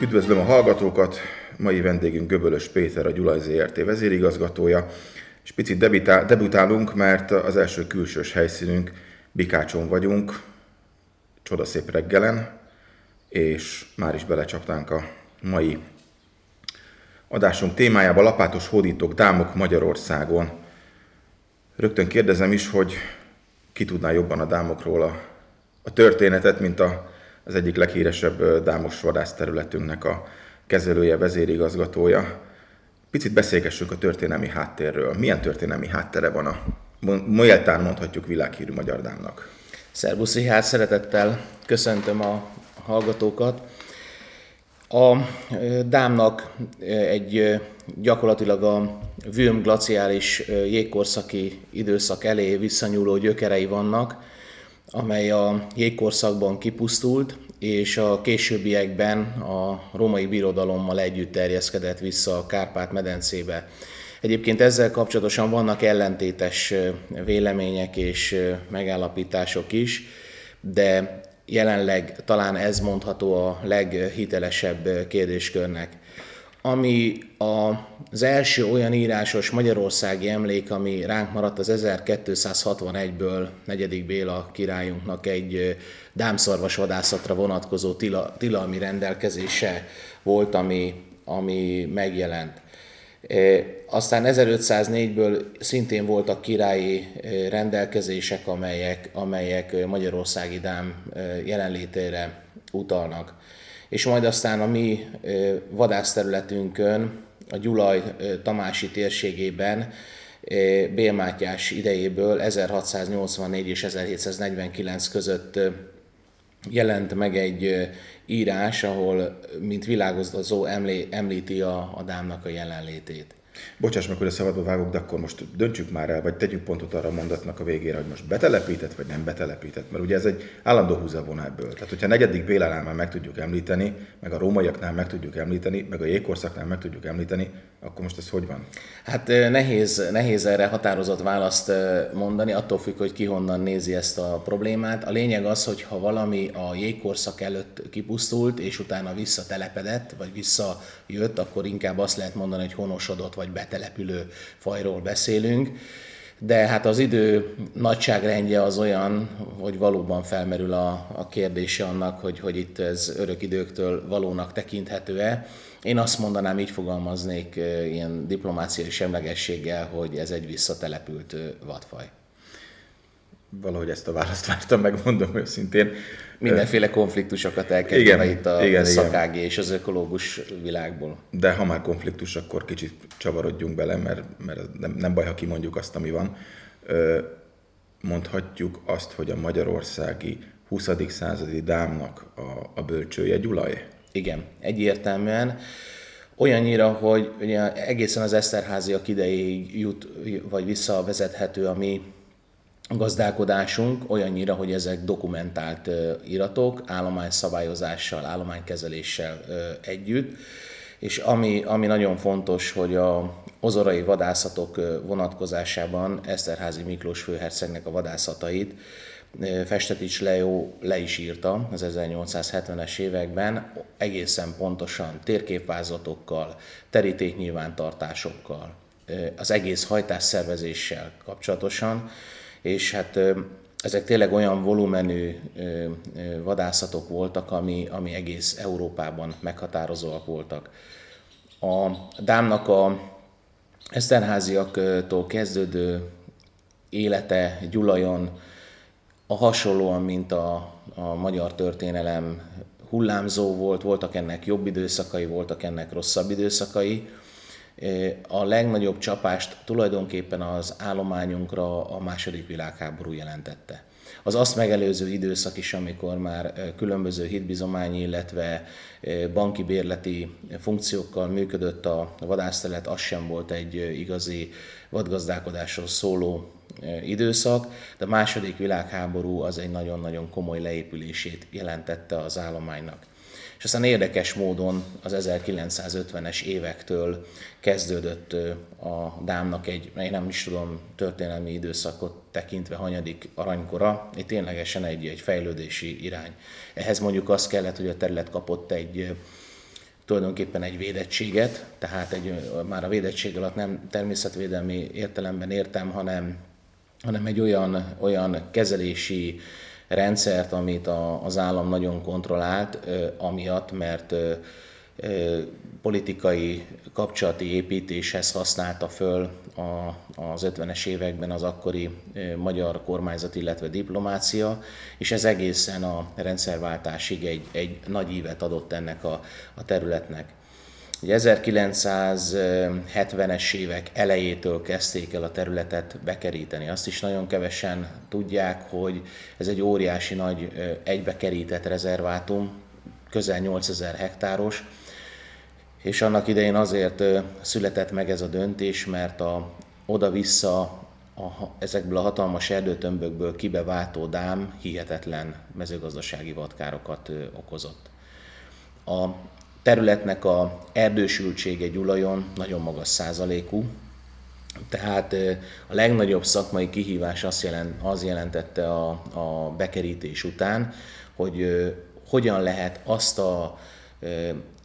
Üdvözlöm a hallgatókat! Mai vendégünk Göbölös Péter, a Gyulaj ZRT vezérigazgatója. És picit debitál, debütálunk, mert az első külsős helyszínünk Bikácson vagyunk, csodaszép reggelen, és már is belecsaptánk a mai adásunk témájába lapátos hódítók, dámok Magyarországon. Rögtön kérdezem is, hogy ki tudná jobban a dámokról a, a történetet, mint a, az egyik leghíresebb dámos vadászterületünknek a kezelője, vezérigazgatója. Picit beszélgessünk a történelmi háttérről. Milyen történelmi háttere van a méltán mondhatjuk világhírű magyar dámnak? Szervusz, hát szeretettel köszöntöm a hallgatókat. A dámnak egy gyakorlatilag a Vülm glaciális jégkorszaki időszak elé visszanyúló gyökerei vannak, amely a jégkorszakban kipusztult, és a későbbiekben a római birodalommal együtt terjeszkedett vissza a Kárpát-medencébe. Egyébként ezzel kapcsolatosan vannak ellentétes vélemények és megállapítások is, de jelenleg talán ez mondható a leghitelesebb kérdéskörnek. Ami az első olyan írásos magyarországi emlék, ami ránk maradt az 1261-ből negyedik Béla királyunknak egy dámszarvas vadászatra vonatkozó tila, tilalmi rendelkezése volt, ami, ami megjelent. Aztán 1504-ből szintén voltak királyi rendelkezések, amelyek, amelyek Magyarországi dám jelenlétére utalnak. És majd aztán a mi vadászterületünkön, a Gyulaj Tamási térségében Bélmátyás idejéből 1684 és 1749 között jelent meg egy írás, ahol mint világozó említi a, a dámnak a jelenlétét. Bocsáss meg, hogy a szabadba vágok, de akkor most döntsük már el, vagy tegyük pontot arra a mondatnak a végére, hogy most betelepített, vagy nem betelepített. Mert ugye ez egy állandó húzavona ebből. Tehát, hogyha negyedik Bélánál már meg tudjuk említeni, meg a rómaiaknál meg tudjuk említeni, meg a jégkorszaknál meg tudjuk említeni, akkor most ez hogy van? Hát nehéz, nehéz erre határozott választ mondani, attól függ, hogy ki honnan nézi ezt a problémát. A lényeg az, hogy ha valami a jégkorszak előtt kipusztult, és utána visszatelepedett, vagy visszajött, akkor inkább azt lehet mondani, hogy honosodott, vagy betelepülő fajról beszélünk. De hát az idő nagyságrendje az olyan, hogy valóban felmerül a, a kérdése annak, hogy, hogy itt ez örök időktől valónak tekinthető-e. Én azt mondanám, így fogalmaznék ilyen diplomáciai semlegességgel, hogy ez egy visszatelepült vadfaj. Valahogy ezt a választ vártam, megmondom őszintén. Mindenféle konfliktusokat elkerülve itt a igen, szakági igen. és az ökológus világból. De ha már konfliktus, akkor kicsit csavarodjunk bele, mert, mert nem, nem baj, ha kimondjuk azt, ami van. Mondhatjuk azt, hogy a magyarországi 20. századi dámnak a, a bölcsője Gyulaj? Igen, egyértelműen. Olyannyira, hogy ugye egészen az Eszterháziak idejéig jut, vagy visszavezethető a mi gazdálkodásunk, olyannyira, hogy ezek dokumentált iratok, állományszabályozással, állománykezeléssel együtt. És ami, ami nagyon fontos, hogy a ozorai vadászatok vonatkozásában Eszterházi Miklós főhercegnek a vadászatait Festetics Leo le is írta az 1870-es években, egészen pontosan térképvázatokkal, terítéknyilvántartásokkal, az egész hajtásszervezéssel kapcsolatosan, és hát ezek tényleg olyan volumenű vadászatok voltak, ami, ami egész Európában meghatározóak voltak. A Dámnak a Eszterháziaktól kezdődő élete Gyulajon, a hasonlóan, mint a, a magyar történelem hullámzó volt, voltak ennek jobb időszakai, voltak ennek rosszabb időszakai. A legnagyobb csapást tulajdonképpen az állományunkra a második világháború jelentette. Az azt megelőző időszak is, amikor már különböző hitbizományi, illetve banki bérleti funkciókkal működött a vadásztelet, az sem volt egy igazi vadgazdálkodásról szóló időszak, de a második világháború az egy nagyon-nagyon komoly leépülését jelentette az állománynak. És aztán érdekes módon az 1950-es évektől kezdődött a Dámnak egy, én nem is tudom, történelmi időszakot tekintve hanyadik aranykora, itt ténylegesen egy, egy fejlődési irány. Ehhez mondjuk az kellett, hogy a terület kapott egy tulajdonképpen egy védettséget, tehát egy, már a védettség alatt nem természetvédelmi értelemben értem, hanem, hanem egy olyan, olyan kezelési rendszert, amit a, az állam nagyon kontrollált, amiatt, mert politikai kapcsolati építéshez használta föl a, az 50-es években az akkori magyar kormányzat, illetve diplomácia, és ez egészen a rendszerváltásig egy, egy nagy ívet adott ennek a, a területnek. 1970-es évek elejétől kezdték el a területet bekeríteni. Azt is nagyon kevesen tudják, hogy ez egy óriási nagy egybekerített rezervátum, közel 8000 hektáros, és annak idején azért született meg ez a döntés, mert a, oda-vissza a, ezekből a hatalmas erdőtömbökből kibeváltó dám hihetetlen mezőgazdasági vadkárokat okozott. A területnek a erdősültsége Gyulajon nagyon magas százalékú, tehát a legnagyobb szakmai kihívás azt jelent, az jelentette a, a bekerítés után, hogy hogyan lehet azt a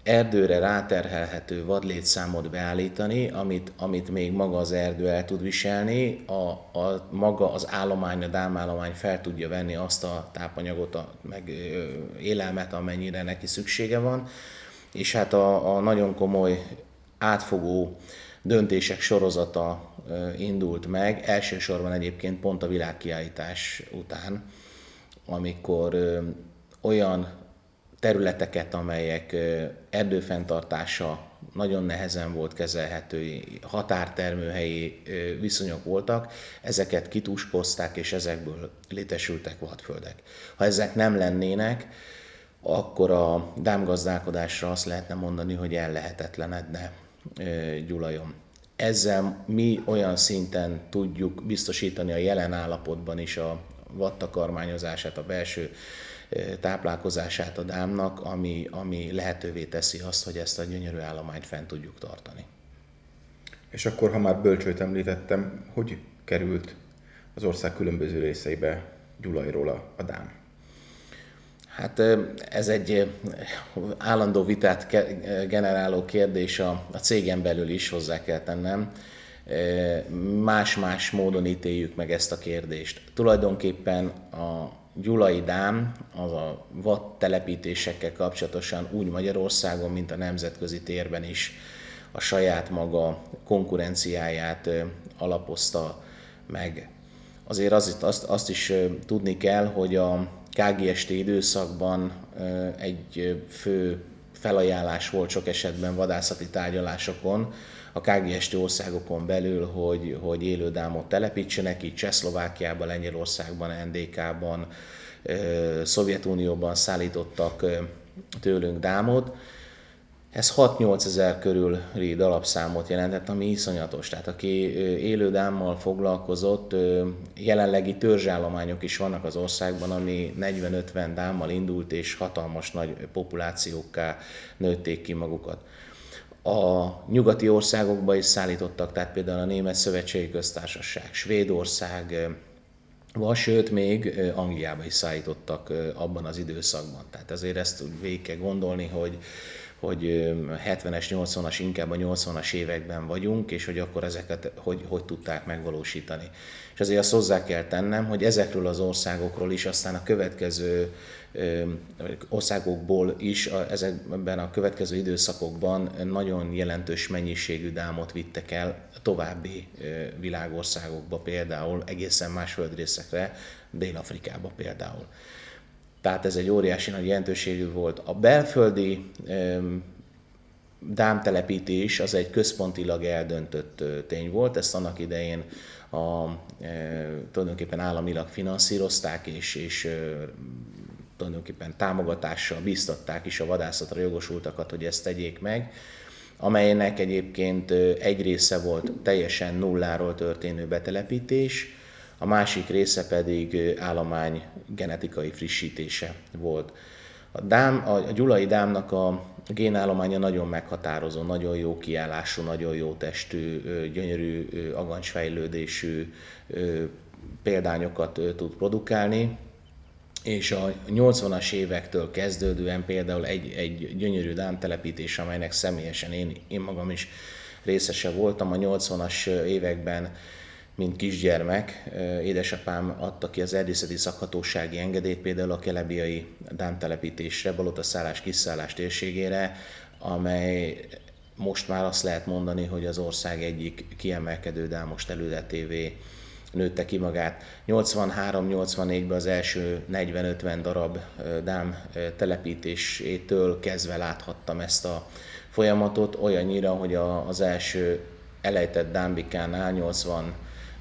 erdőre ráterhelhető vadlétszámot beállítani, amit, amit még maga az erdő el tud viselni, a, a maga az állomány, a dámállomány fel tudja venni azt a tápanyagot, a, meg élelmet, amennyire neki szüksége van, és hát a, a nagyon komoly átfogó döntések sorozata indult meg, elsősorban egyébként pont a világkiállítás után, amikor olyan területeket, amelyek erdőfenntartása nagyon nehezen volt kezelhető, határtermőhelyi viszonyok voltak, ezeket kituskozták, és ezekből létesültek vadföldek. Ha ezek nem lennének, akkor a dámgazdálkodásra azt lehetne mondani, hogy ellehetetlenedne Gyulajon. Ezzel mi olyan szinten tudjuk biztosítani a jelen állapotban is a vattakarmányozását, a belső táplálkozását a dámnak, ami, ami lehetővé teszi azt, hogy ezt a gyönyörű állományt fent tudjuk tartani. És akkor, ha már bölcsőt említettem, hogy került az ország különböző részeibe Gyulajról a, a dám? Hát ez egy állandó vitát generáló kérdés a, a cégen belül is, hozzá kell tennem. Más-más módon ítéljük meg ezt a kérdést. Tulajdonképpen a Gyulai Dám, az a vad telepítésekkel kapcsolatosan úgy Magyarországon, mint a nemzetközi térben is a saját maga konkurenciáját alapozta meg. Azért az, azt, azt is tudni kell, hogy a KGST időszakban egy fő felajánlás volt sok esetben vadászati tárgyalásokon, a KGST országokon belül, hogy, hogy élődámot telepítsenek, így Csehszlovákiában, Lengyelországban, NDK-ban, Szovjetunióban szállítottak tőlünk dámot. Ez 6-8 ezer körüli alapszámot jelentett, ami iszonyatos. Tehát aki élő dámmal foglalkozott, jelenlegi törzsállományok is vannak az országban, ami 40-50 dámmal indult, és hatalmas nagy populációkká nőtték ki magukat a nyugati országokba is szállítottak, tehát például a Német Szövetségi Köztársaság, Svédország, vagy sőt még Angliába is szállítottak abban az időszakban. Tehát ezért ezt végig kell gondolni, hogy hogy 70-es, 80-as, inkább a 80-as években vagyunk, és hogy akkor ezeket hogy, hogy tudták megvalósítani. És azért azt hozzá kell tennem, hogy ezekről az országokról is aztán a következő országokból is ezekben a következő időszakokban nagyon jelentős mennyiségű dámot vittek el további világországokba, például egészen más földrészekre, Dél-Afrikába például. Tehát ez egy óriási nagy jelentőségű volt. A belföldi dámtelepítés az egy központilag eldöntött tény volt, ezt annak idején a, e, tulajdonképpen államilag finanszírozták, és, és e, tulajdonképpen támogatással biztatták is a vadászatra jogosultakat, hogy ezt tegyék meg, amelynek egyébként egy része volt teljesen nulláról történő betelepítés, a másik része pedig állomány genetikai frissítése volt. A, dám, a, gyulai dámnak a génállománya nagyon meghatározó, nagyon jó kiállású, nagyon jó testű, gyönyörű agancsfejlődésű példányokat tud produkálni, és a 80-as évektől kezdődően például egy, egy gyönyörű dámtelepítés, amelynek személyesen én, én magam is részese voltam a 80-as években, mint kisgyermek. Édesapám adta ki az erdészeti szakhatósági engedélyt például a kelebiai dámtelepítésre, szállás kiszállás térségére, amely most már azt lehet mondani, hogy az ország egyik kiemelkedő dámos területévé nőtte ki magát. 83-84-ben az első 40-50 darab dám telepítésétől kezdve láthattam ezt a folyamatot, olyannyira, hogy az első elejtett dámbikánál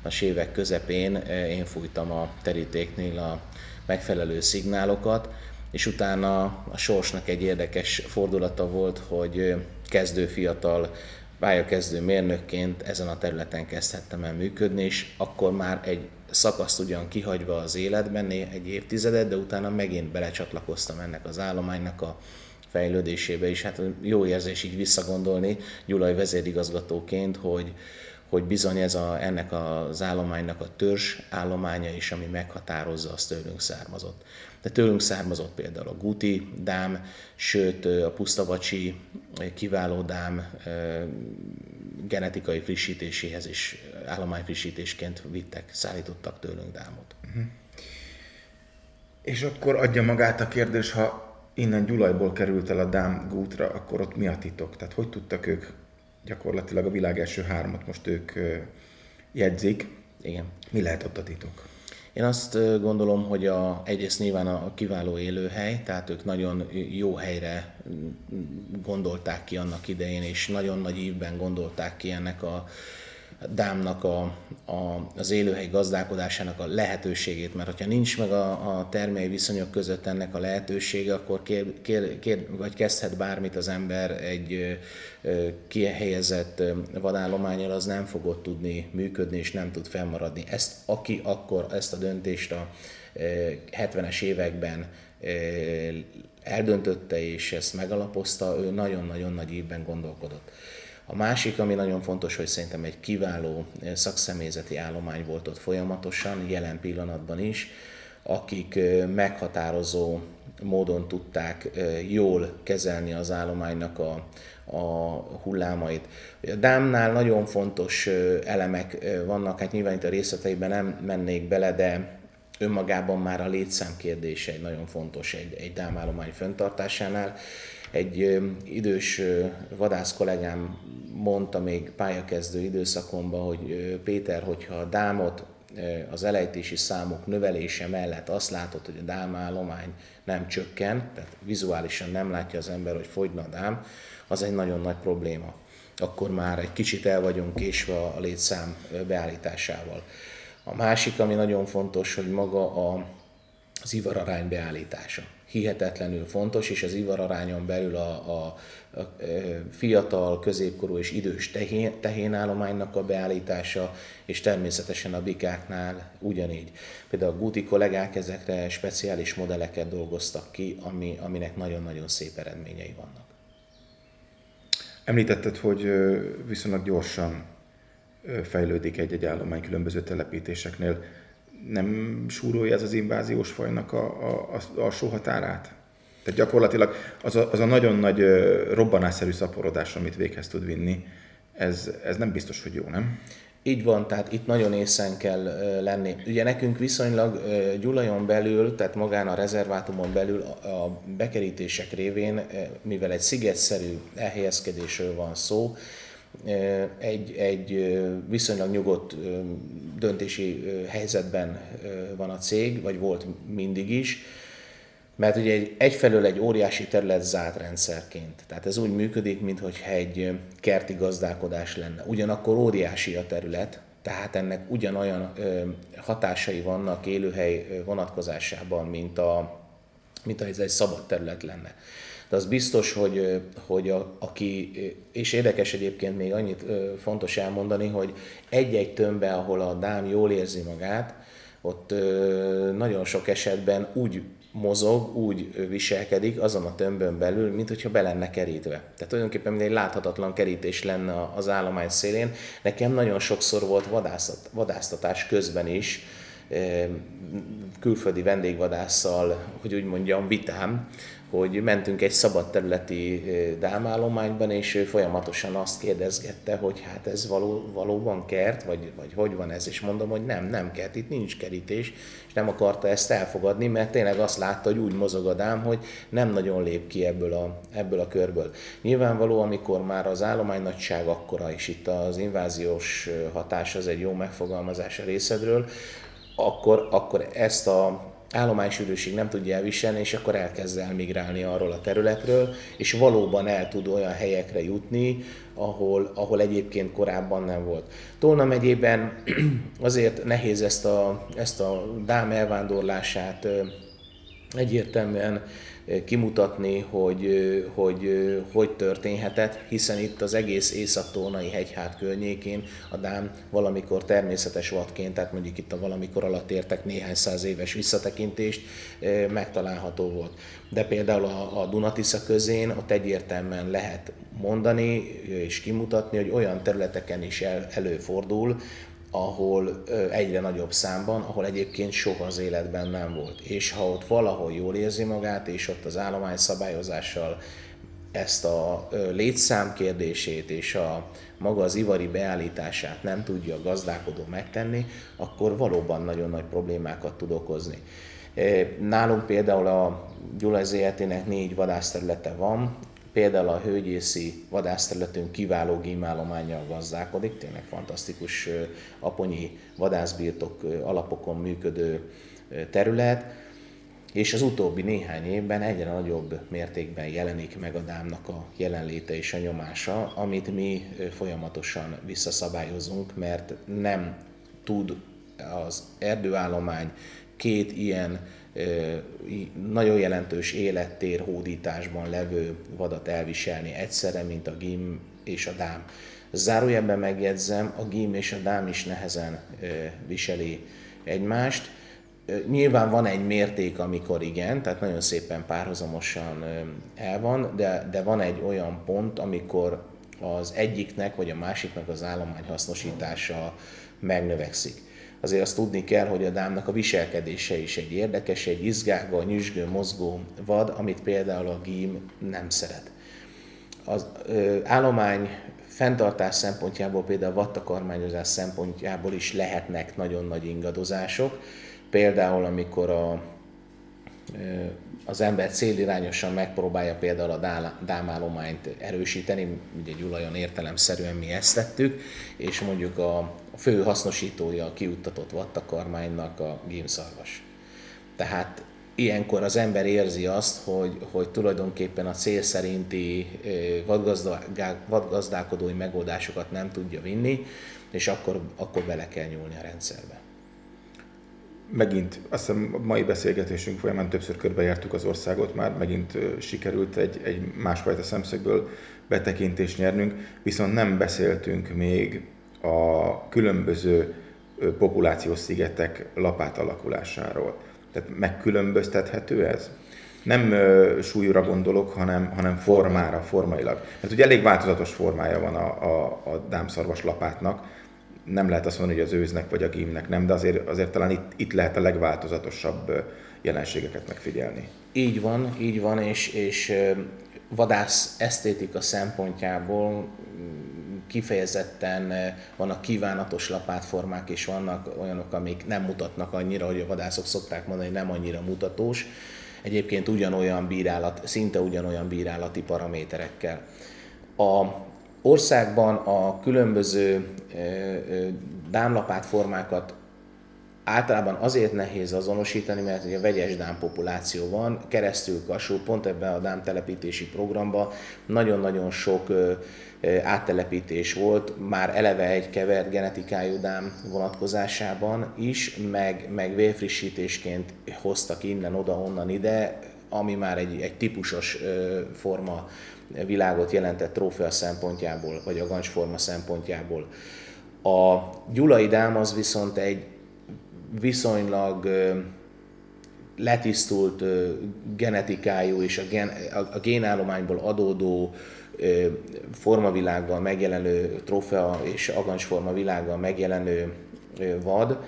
80-as évek közepén én fújtam a terítéknél a megfelelő szignálokat, és utána a sorsnak egy érdekes fordulata volt, hogy kezdő fiatal pályakezdő mérnökként ezen a területen kezdhettem el működni, és akkor már egy szakaszt ugyan kihagyva az életben, egy évtizedet, de utána megint belecsatlakoztam ennek az állománynak a fejlődésébe is. Hát jó érzés így visszagondolni Gyulai vezérigazgatóként, hogy, hogy bizony ez a, ennek az állománynak a törzs állománya is, ami meghatározza, az tőlünk származott. De tőlünk származott például a Guti dám, sőt a Pusztavacsi kiváló dám genetikai frissítéséhez is állományfrissítésként vittek, szállítottak tőlünk dámot. Uh-huh. És akkor adja magát a kérdés, ha innen Gyulajból került el a Dám Gútra, akkor ott mi a titok? Tehát hogy tudtak ők gyakorlatilag a világ első hármat most ők jegyzik? Igen. Mi lehet ott a titok? Én azt gondolom, hogy a, egyrészt nyilván a kiváló élőhely, tehát ők nagyon jó helyre gondolták ki annak idején, és nagyon nagy ívben gondolták ki ennek a dámnak a, a, az élőhely gazdálkodásának a lehetőségét, mert ha nincs meg a, a termelői viszonyok között ennek a lehetősége, akkor kér, kér, kér, vagy kezdhet bármit az ember egy kihelyezett vadállományjal, az nem fog tudni működni, és nem tud fennmaradni. Ezt, aki akkor ezt a döntést a 70-es években eldöntötte és ezt megalapozta, ő nagyon-nagyon nagy évben gondolkodott. A másik, ami nagyon fontos, hogy szerintem egy kiváló eh, szakszemélyzeti állomány volt ott folyamatosan, jelen pillanatban is, akik eh, meghatározó módon tudták eh, jól kezelni az állománynak a, a hullámait. A dámnál nagyon fontos elemek vannak, hát nyilván itt a részleteiben nem mennék bele, de önmagában már a létszám kérdése egy nagyon fontos egy, egy dámállomány föntartásánál. Egy idős vadász kollégám mondta még pályakezdő időszakomban, hogy Péter, hogyha a dámot az elejtési számok növelése mellett azt látod, hogy a dámállomány nem csökken, tehát vizuálisan nem látja az ember, hogy fogyna a dám, az egy nagyon nagy probléma. Akkor már egy kicsit el vagyunk késve a létszám beállításával. A másik, ami nagyon fontos, hogy maga a, az ivararány beállítása hihetetlenül fontos, és az ivararányon belül a, a, a fiatal, középkorú és idős tehén, tehénállománynak a beállítása, és természetesen a bikáknál ugyanígy. Például a Guti kollégák ezekre speciális modelleket dolgoztak ki, ami, aminek nagyon-nagyon szép eredményei vannak. Említetted, hogy viszonylag gyorsan fejlődik egy-egy állomány különböző telepítéseknél nem súrolja ez az inváziós fajnak a, a, a alsó határát? Tehát gyakorlatilag az a, az a nagyon nagy robbanásszerű szaporodás, amit véghez tud vinni, ez, ez nem biztos, hogy jó, nem? Így van, tehát itt nagyon észen kell lenni. Ugye nekünk viszonylag Gyulajon belül, tehát magán a rezervátumon belül a bekerítések révén, mivel egy szigetszerű elhelyezkedésről van szó, egy, egy viszonylag nyugodt döntési helyzetben van a cég, vagy volt mindig is, mert ugye egy, egyfelől egy óriási terület zárt rendszerként. Tehát ez úgy működik, mintha egy kerti gazdálkodás lenne. Ugyanakkor óriási a terület, tehát ennek ugyanolyan hatásai vannak élőhely vonatkozásában, mint, a, mint ez egy szabad terület lenne de az biztos, hogy, hogy a, aki, és érdekes egyébként még annyit fontos elmondani, hogy egy-egy tömbbe, ahol a dám jól érzi magát, ott nagyon sok esetben úgy mozog, úgy viselkedik azon a tömbön belül, mint hogyha be lenne kerítve. Tehát tulajdonképpen mint egy láthatatlan kerítés lenne az állomány szélén. Nekem nagyon sokszor volt vadászat, vadásztatás közben is külföldi vendégvadásszal, hogy úgy mondjam, vitám, hogy mentünk egy szabad területi dámállományban, és ő folyamatosan azt kérdezgette, hogy hát ez való, valóban kert, vagy, vagy hogy van ez, és mondom, hogy nem, nem kert, itt nincs kerítés, és nem akarta ezt elfogadni, mert tényleg azt látta, hogy úgy mozog a dám, hogy nem nagyon lép ki ebből a, ebből a körből. Nyilvánvaló, amikor már az állomány nagyság akkora, és itt az inváziós hatás az egy jó megfogalmazás a részedről, akkor, akkor ezt a állománysűrűség nem tudja elviselni, és akkor elkezd elmigrálni arról a területről, és valóban el tud olyan helyekre jutni, ahol, ahol egyébként korábban nem volt. Tolna megyében azért nehéz ezt a, ezt a dám elvándorlását egyértelműen kimutatni, hogy, hogy hogy történhetett, hiszen itt az egész észak-tónai hegyhát környékén a Dám valamikor természetes vadként, tehát mondjuk itt a valamikor alatt értek néhány száz éves visszatekintést, megtalálható volt. De például a, a Dunatisza közén ott egyértelműen lehet mondani és kimutatni, hogy olyan területeken is el, előfordul, ahol egyre nagyobb számban, ahol egyébként soha az életben nem volt. És ha ott valahol jól érzi magát, és ott az állomány szabályozással ezt a létszám kérdését és a maga az ivari beállítását nem tudja a gazdálkodó megtenni, akkor valóban nagyon nagy problémákat tud okozni. Nálunk például a Gyula négy vadászterülete van, Például a hőgyészi vadászterületünk kiváló gímállományjal gazdálkodik, tényleg fantasztikus aponyi vadászbirtok alapokon működő terület, és az utóbbi néhány évben egyre nagyobb mértékben jelenik meg a dámnak a jelenléte és a nyomása, amit mi folyamatosan visszaszabályozunk, mert nem tud az erdőállomány két ilyen nagyon jelentős élettér hódításban levő vadat elviselni egyszerre, mint a gim és a dám. Zárójelben megjegyzem, a gim és a dám is nehezen viseli egymást. Nyilván van egy mérték, amikor igen, tehát nagyon szépen párhuzamosan el van, de, de van egy olyan pont, amikor az egyiknek vagy a másiknak az állomány hasznosítása megnövekszik azért azt tudni kell, hogy a dámnak a viselkedése is egy érdekes, egy izgága, nyüzsgő, mozgó vad, amit például a gím nem szeret. Az ö, állomány fenntartás szempontjából, például a vattakarmányozás szempontjából is lehetnek nagyon nagy ingadozások. Például, amikor a az ember célirányosan megpróbálja például a dámállományt erősíteni, ugye Gyulajon értelemszerűen mi ezt tettük, és mondjuk a fő hasznosítója a kiuttatott vattakarmánynak a gímszarvas. Tehát ilyenkor az ember érzi azt, hogy, hogy tulajdonképpen a cél szerinti vadgazdálkodói megoldásokat nem tudja vinni, és akkor, akkor bele kell nyúlni a rendszerbe megint, azt hiszem a mai beszélgetésünk folyamán többször körbejártuk az országot már, megint sikerült egy, egy másfajta szemszögből betekintést nyernünk, viszont nem beszéltünk még a különböző populációs szigetek lapát alakulásáról. Tehát megkülönböztethető ez? Nem súlyra gondolok, hanem, hanem formára, formailag. Mert ugye elég változatos formája van a, a, a dámszarvas lapátnak, nem lehet azt mondani, hogy az őznek vagy a gímnek nem, de azért, azért talán itt, itt lehet a legváltozatosabb jelenségeket megfigyelni. Így van, így van, és, és vadász esztétika szempontjából kifejezetten vannak kívánatos lapátformák, és vannak olyanok, amik nem mutatnak annyira, hogy a vadászok szokták mondani, nem annyira mutatós. Egyébként ugyanolyan bírálat, szinte ugyanolyan bírálati paraméterekkel. A országban a különböző dámlapát formákat általában azért nehéz azonosítani, mert ugye vegyes dámpopuláció van, keresztül kasul, pont ebben a dámtelepítési programban nagyon-nagyon sok áttelepítés volt, már eleve egy kevert genetikájú dám vonatkozásában is, meg, meg vérfrissítésként hoztak innen, oda, onnan ide, ami már egy, egy típusos forma világot jelentett trófea szempontjából, vagy a gancsforma szempontjából. A gyulai dám az viszont egy viszonylag letisztult genetikájú és a, gen, a génállományból adódó formavilággal megjelenő trófea és agancsforma világgal megjelenő vad,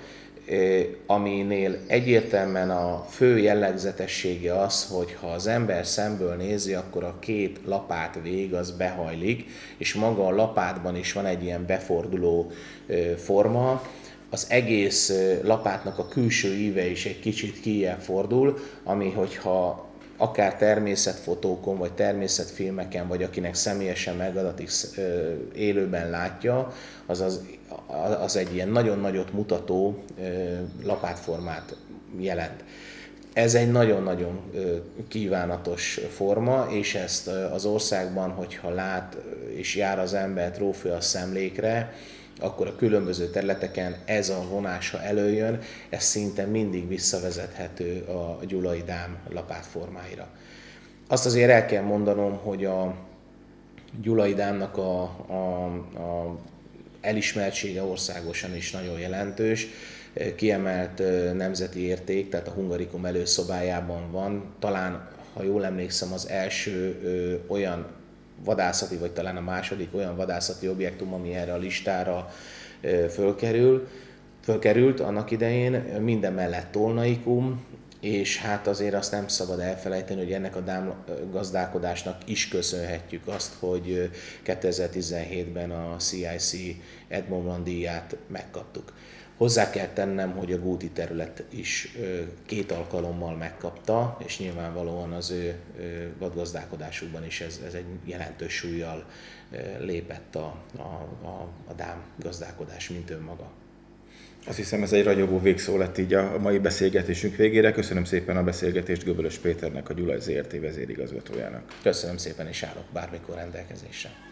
aminél egyértelműen a fő jellegzetessége az, hogy ha az ember szemből nézi, akkor a két lapát vég az behajlik, és maga a lapátban is van egy ilyen beforduló forma, az egész lapátnak a külső íve is egy kicsit kijebb fordul, ami hogyha akár természetfotókon, vagy természetfilmeken, vagy akinek személyesen megadatik élőben látja, az, az, az egy ilyen nagyon nagyot mutató lapátformát jelent. Ez egy nagyon-nagyon kívánatos forma, és ezt az országban, hogyha lát és jár az ember trófea szemlékre, akkor a különböző területeken ez a vonása előjön, ez szinte mindig visszavezethető a gyulai dám lapátformáira. Azt azért el kell mondanom, hogy a gyulai dámnak a, a, a elismertsége országosan is nagyon jelentős, kiemelt nemzeti érték, tehát a Hungarikum előszobájában van, talán, ha jól emlékszem, az első ö, olyan vadászati, vagy talán a második olyan vadászati objektum, ami erre a listára fölkerül, fölkerült annak idején, minden mellett Tolnaikum, és hát azért azt nem szabad elfelejteni, hogy ennek a dám gazdálkodásnak is köszönhetjük azt, hogy 2017-ben a CIC Edmond díját megkaptuk. Hozzá kell tennem, hogy a Gúti terület is két alkalommal megkapta, és nyilvánvalóan az ő vadgazdálkodásukban is ez, ez egy jelentős súlyjal lépett a, a, a, a dám gazdálkodás, mint önmaga. Azt hiszem ez egy ragyogó végszó lett így a mai beszélgetésünk végére. Köszönöm szépen a beszélgetést Göbölös Péternek, a Gyulaj ZRT vezérigazgatójának. Köszönöm szépen, és állok bármikor rendelkezésre.